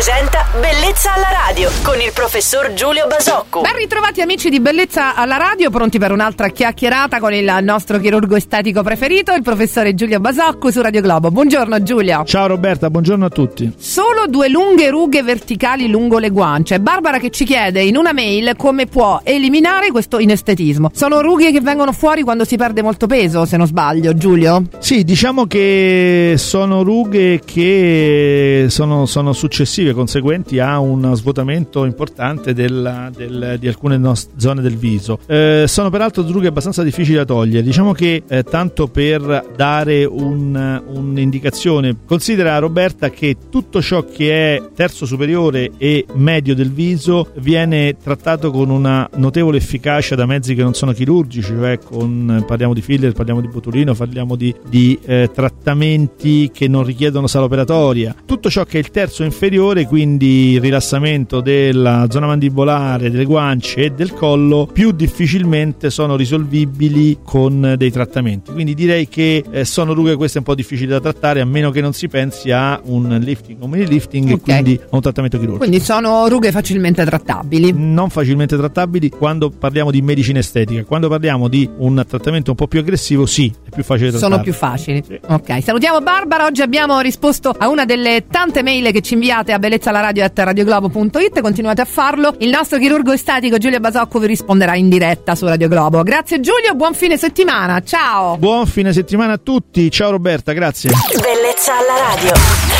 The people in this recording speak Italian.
presenta Bellezza alla radio con il professor Giulio Basocco. Ben ritrovati amici di Bellezza alla radio, pronti per un'altra chiacchierata con il nostro chirurgo estetico preferito, il professore Giulio Basocco su Radio Globo. Buongiorno Giulio. Ciao Roberta, buongiorno a tutti. Solo due lunghe rughe verticali lungo le guance. Barbara che ci chiede in una mail come può eliminare questo inestetismo. Sono rughe che vengono fuori quando si perde molto peso, se non sbaglio, Giulio? Sì, diciamo che sono rughe che sono, sono successive, conseguenti a un svuotamento importante della, del, di alcune nost- zone del viso. Eh, sono peraltro rughe abbastanza difficili da togliere. Diciamo che eh, tanto per dare un, un'indicazione, considera Roberta che tutto ciò che è terzo superiore e medio del viso viene trattato con una notevole efficacia da mezzi che non sono chirurgici, cioè con, parliamo di filler, parliamo di botulino, parliamo di, di eh, trattamenti che non richiedono sala operatoria. Tutto ciò che è il terzo inferiore, quindi rilassamento della zona mandibolare, delle guance e del collo, più difficilmente sono risolvibili con dei trattamenti. Quindi direi che eh, sono rughe queste un po' difficili da trattare, a meno che non si pensi a un lifting, un mini lifting okay. e quindi a un trattamento chirurgico. Quindi sono rughe facilmente trattabili? Non facilmente trattabili quando parliamo di medicina estetica. Quando parliamo di un trattamento un po' più aggressivo, sì, è più facile trattarlo. Sono più facili. Sì. Ok, salutiamo Barbara. Oggi abbiamo risposto a una delle tante mail che ci inviate a bellezzalaradio.radioglobo.it. Continuate a farlo. Il nostro chirurgo estetico Giulio Basocco vi risponderà in diretta su Radio Globo. Grazie Giulio, buon fine settimana. Ciao. Buon fine settimana a tutti. Ciao Roberta, grazie. Bellezza alla radio.